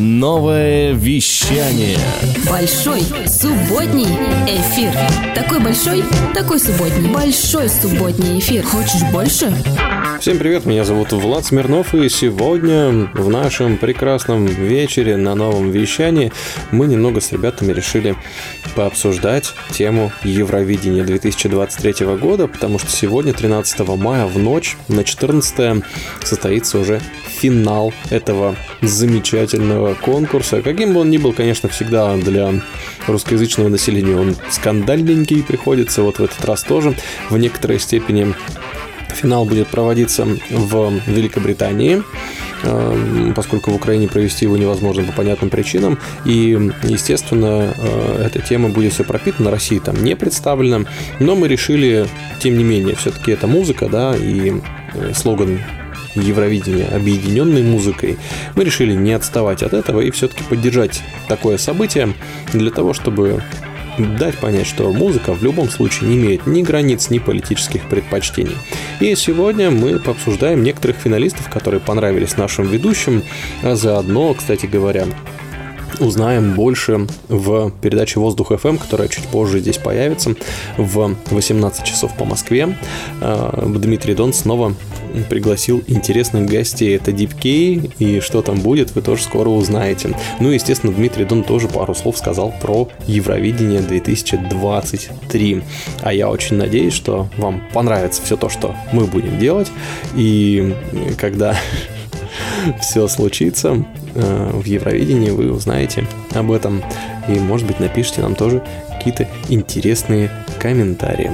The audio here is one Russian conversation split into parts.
Новое вещание. Большой субботний эфир. Такой большой, такой субботний. Большой субботний эфир. Хочешь больше? Всем привет, меня зовут Влад Смирнов, и сегодня в нашем прекрасном вечере на новом вещании мы немного с ребятами решили пообсуждать тему Евровидения 2023 года, потому что сегодня, 13 мая, в ночь на 14 состоится уже финал этого замечательного конкурса. Каким бы он ни был, конечно, всегда для русскоязычного населения он скандальненький приходится, вот в этот раз тоже в некоторой степени Финал будет проводиться в Великобритании, э, поскольку в Украине провести его невозможно по понятным причинам. И, естественно, э, эта тема будет все пропитана, России там не представлена. Но мы решили, тем не менее, все-таки это музыка, да, и э, слоган Евровидения объединенной музыкой, мы решили не отставать от этого и все-таки поддержать такое событие для того, чтобы дать понять, что музыка в любом случае не имеет ни границ, ни политических предпочтений. И сегодня мы пообсуждаем некоторых финалистов, которые понравились нашим ведущим, а заодно, кстати говоря, узнаем больше в передаче «Воздух FM», которая чуть позже здесь появится в 18 часов по Москве. А, Дмитрий Дон снова пригласил интересных гостей. Это Deep K, и что там будет, вы тоже скоро узнаете. Ну и, естественно, Дмитрий Дон тоже пару слов сказал про Евровидение 2023. А я очень надеюсь, что вам понравится все то, что мы будем делать. И когда все случится э, в Евровидении, вы узнаете об этом и, может быть, напишите нам тоже какие-то интересные комментарии.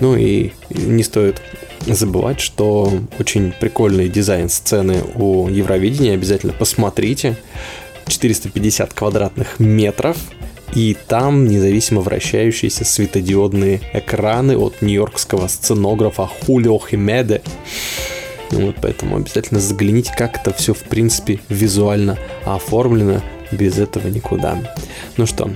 Ну и не стоит забывать, что очень прикольный дизайн сцены у Евровидения. Обязательно посмотрите. 450 квадратных метров. И там независимо вращающиеся светодиодные экраны от нью-йоркского сценографа Хулио Химеде. Вот поэтому обязательно загляните, как это все в принципе визуально оформлено. Без этого никуда. Ну что,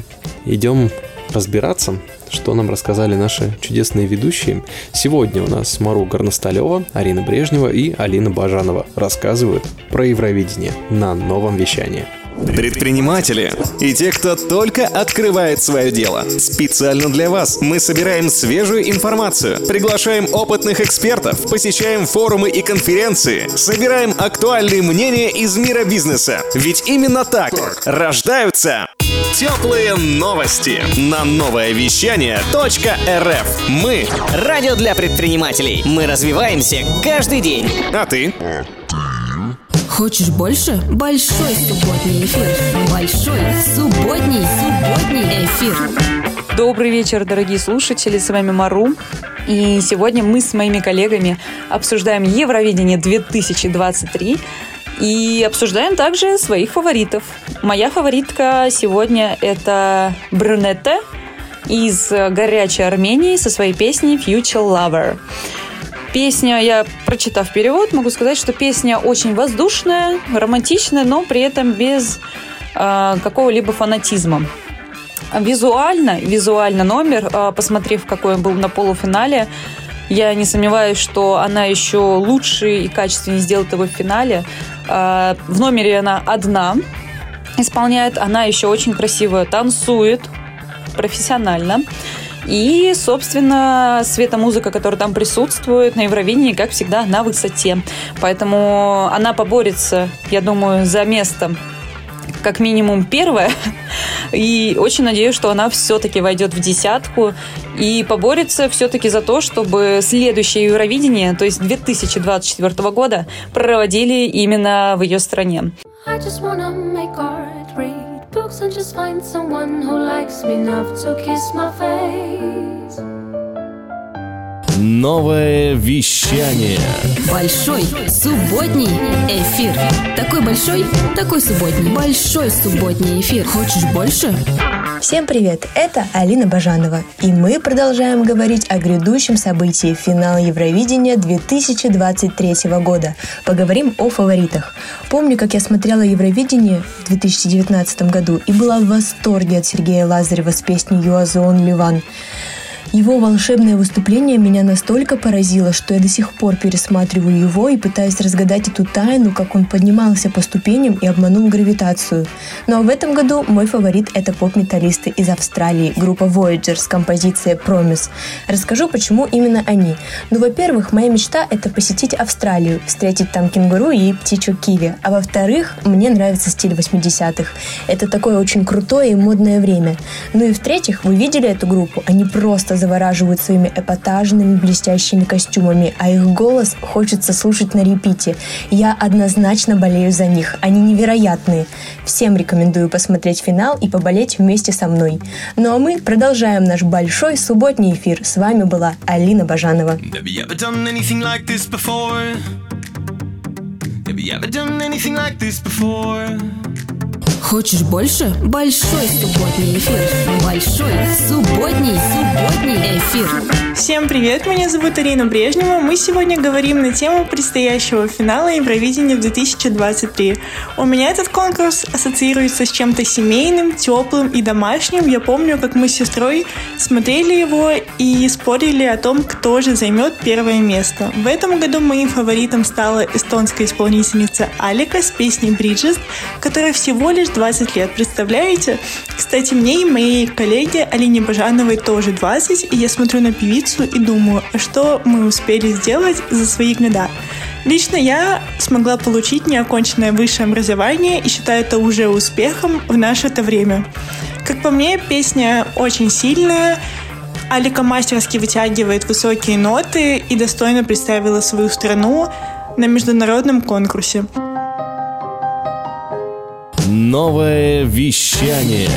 идем разбираться, что нам рассказали наши чудесные ведущие. Сегодня у нас Мару Горносталева, Арина Брежнева и Алина Бажанова рассказывают про Евровидение на новом вещании. Предприниматели и те, кто только открывает свое дело. Специально для вас мы собираем свежую информацию, приглашаем опытных экспертов, посещаем форумы и конференции, собираем актуальные мнения из мира бизнеса. Ведь именно так рождаются Теплые новости на новое вещание .рф. Мы – радио для предпринимателей. Мы развиваемся каждый день. А ты? Хочешь больше? Большой субботний эфир. Большой субботний субботний эфир. Добрый вечер, дорогие слушатели, с вами Мару. И сегодня мы с моими коллегами обсуждаем Евровидение 2023 и обсуждаем также своих фаворитов. Моя фаворитка сегодня это Брюнетта из горячей Армении со своей песней Future Lover. Песня, я прочитав перевод, могу сказать, что песня очень воздушная, романтичная, но при этом без э, какого-либо фанатизма. Визуально, визуально номер, э, посмотрев, какой он был на полуфинале, я не сомневаюсь, что она еще лучше и качественнее сделает его в финале. Э, в номере она одна исполняет, она еще очень красиво танцует, профессионально. И, собственно, светомузыка, которая там присутствует на Евровидении, как всегда, на высоте. Поэтому она поборется, я думаю, за место как минимум первое. И очень надеюсь, что она все-таки войдет в десятку и поборется все-таки за то, чтобы следующее Евровидение, то есть 2024 года, проводили именно в ее стране. I just wanna make art, books and just find someone who likes me enough to kiss my face. Новое вещание. Большой субботний эфир. Такой большой, такой субботний. Большой субботний эфир. Хочешь больше? Всем привет! Это Алина Бажанова, и мы продолжаем говорить о грядущем событии финала Евровидения 2023 года. Поговорим о фаворитах. Помню, как я смотрела Евровидение в 2019 году и была в восторге от Сергея Лазарева с песней «You are the only one». Его волшебное выступление меня настолько поразило, что я до сих пор пересматриваю его и пытаюсь разгадать эту тайну, как он поднимался по ступеням и обманул гравитацию. Но в этом году мой фаворит это поп-металлисты из Австралии, группа Voyager с композицией Promise. Расскажу, почему именно они. Ну, во-первых, моя мечта это посетить Австралию, встретить там кенгуру и птичью киви. А во-вторых, мне нравится стиль 80-х. Это такое очень крутое и модное время. Ну и в-третьих, вы видели эту группу? Они просто завораживают своими эпатажными блестящими костюмами, а их голос хочется слушать на репите. Я однозначно болею за них. Они невероятные. Всем рекомендую посмотреть финал и поболеть вместе со мной. Ну а мы продолжаем наш большой субботний эфир. С вами была Алина Бажанова. Have you ever done anything like this before? Хочешь больше? Большой субботний эфир. Большой субботний, субботний эфир. Всем привет, меня зовут Арина Брежнева. Мы сегодня говорим на тему предстоящего финала Евровидения в 2023. У меня этот конкурс ассоциируется с чем-то семейным, теплым и домашним. Я помню, как мы с сестрой смотрели его и спорили о том, кто же займет первое место. В этом году моим фаворитом стала эстонская исполнительница Алика с песней «Бриджес», которая всего лишь 20 лет, представляете? Кстати, мне и моей коллеге Алине Бажановой тоже 20, и я смотрю на певицу и думаю, а что мы успели сделать за свои года? Лично я смогла получить неоконченное высшее образование и считаю это уже успехом в наше-то время. Как по мне, песня очень сильная, Алика мастерски вытягивает высокие ноты и достойно представила свою страну на международном конкурсе. Новое вещание.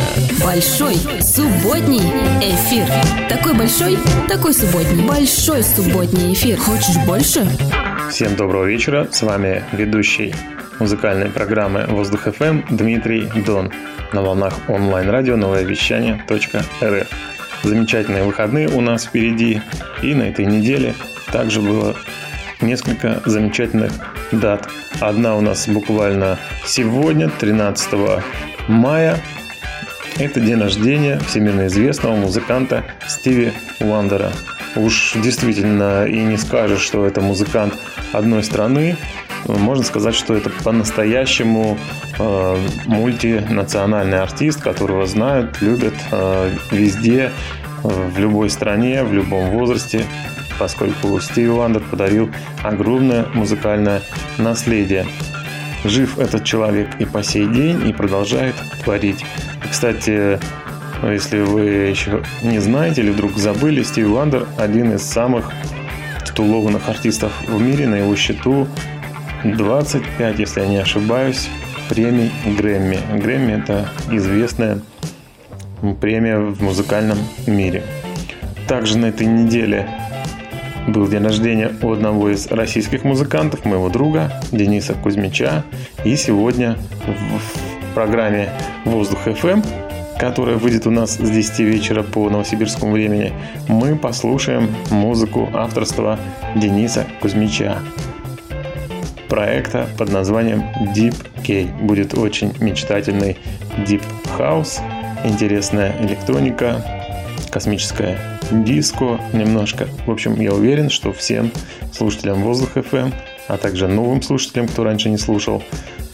Большой субботний эфир. Такой большой, такой субботний. Большой субботний эфир. Хочешь больше? Всем доброго вечера. С вами ведущий музыкальной программы «Воздух ФМ» Дмитрий Дон на волнах онлайн-радио новое вещание .рф. Замечательные выходные у нас впереди. И на этой неделе также было несколько замечательных дат. Одна у нас буквально сегодня, 13 мая. Это день рождения всемирно известного музыканта Стиви Уандера. Уж действительно и не скажешь, что это музыкант одной страны. Можно сказать, что это по-настоящему э, мультинациональный артист, которого знают, любят э, везде, э, в любой стране, в любом возрасте поскольку Стиви Вандер подарил огромное музыкальное наследие. Жив этот человек и по сей день, и продолжает творить. Кстати, если вы еще не знаете или вдруг забыли, Стиви Вандер один из самых титулованных артистов в мире. На его счету 25, если я не ошибаюсь, премий Грэмми. Грэмми – это известная премия в музыкальном мире. Также на этой неделе был день рождения у одного из российских музыкантов, моего друга Дениса Кузьмича. И сегодня в программе «Воздух FM», которая выйдет у нас с 10 вечера по новосибирскому времени, мы послушаем музыку авторства Дениса Кузьмича проекта под названием Deep K. Будет очень мечтательный Deep House, интересная электроника, космическая диско немножко. В общем, я уверен, что всем слушателям Воздух FM, а также новым слушателям, кто раньше не слушал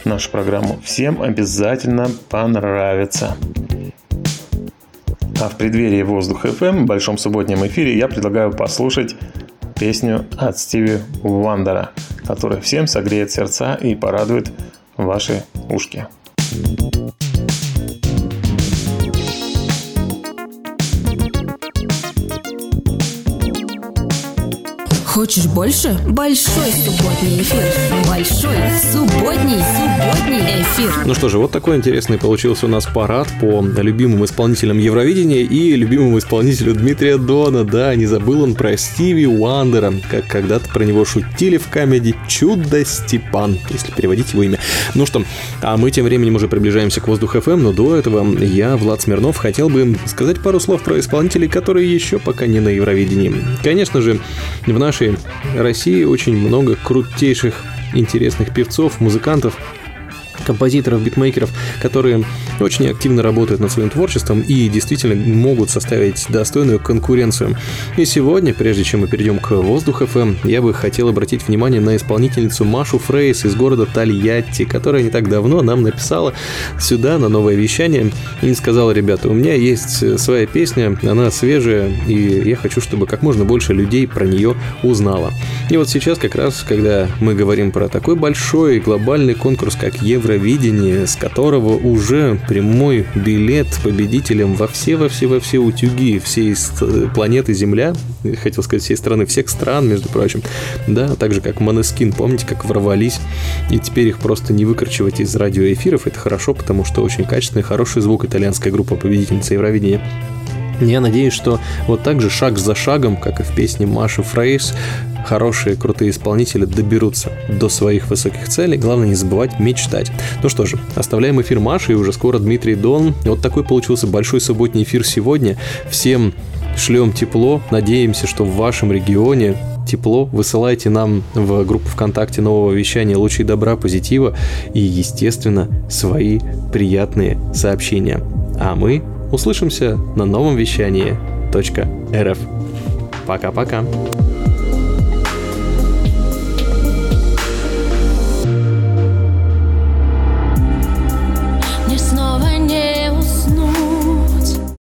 нашу программу, всем обязательно понравится. А в преддверии Воздух FM в большом субботнем эфире я предлагаю послушать песню от Стиви Вандера, которая всем согреет сердца и порадует ваши ушки. Хочешь больше? Большой субботний эфир. Большой субботний, субботний эфир. Ну что же, вот такой интересный получился у нас парад по любимым исполнителям Евровидения и любимому исполнителю Дмитрия Дона. Да, не забыл он про Стиви Уандера, как когда-то про него шутили в камеди «Чудо Степан», если переводить его имя. Ну что, а мы тем временем уже приближаемся к Воздух ФМ, но до этого я, Влад Смирнов, хотел бы сказать пару слов про исполнителей, которые еще пока не на Евровидении. Конечно же, в нашей России очень много крутейших, интересных певцов, музыкантов, композиторов, битмейкеров, которые очень активно работают над своим творчеством и действительно могут составить достойную конкуренцию. И сегодня, прежде чем мы перейдем к Воздух FM, я бы хотел обратить внимание на исполнительницу Машу Фрейс из города Тольятти, которая не так давно нам написала сюда на новое вещание и сказала, ребята, у меня есть своя песня, она свежая, и я хочу, чтобы как можно больше людей про нее узнало. И вот сейчас как раз, когда мы говорим про такой большой глобальный конкурс, как Евро Евровидение, с которого уже прямой билет победителям во все, во все, во все утюги всей планеты Земля, хотел сказать, всей страны, всех стран, между прочим, да, так же как Манескин, помните, как ворвались, и теперь их просто не выкручивать из радиоэфиров, это хорошо, потому что очень качественный, хороший звук. Итальянская группа победительница Евровидения. Я надеюсь, что вот так же шаг за шагом, как и в песне Маши Фрейс, хорошие, крутые исполнители доберутся до своих высоких целей. Главное не забывать мечтать. Ну что же, оставляем эфир Маши и уже скоро Дмитрий Дон. Вот такой получился большой субботний эфир сегодня. Всем шлем тепло. Надеемся, что в вашем регионе тепло. Высылайте нам в группу ВКонтакте нового вещания лучи добра, позитива и, естественно, свои приятные сообщения. А мы услышимся на новом вещании .рф. Пока-пока.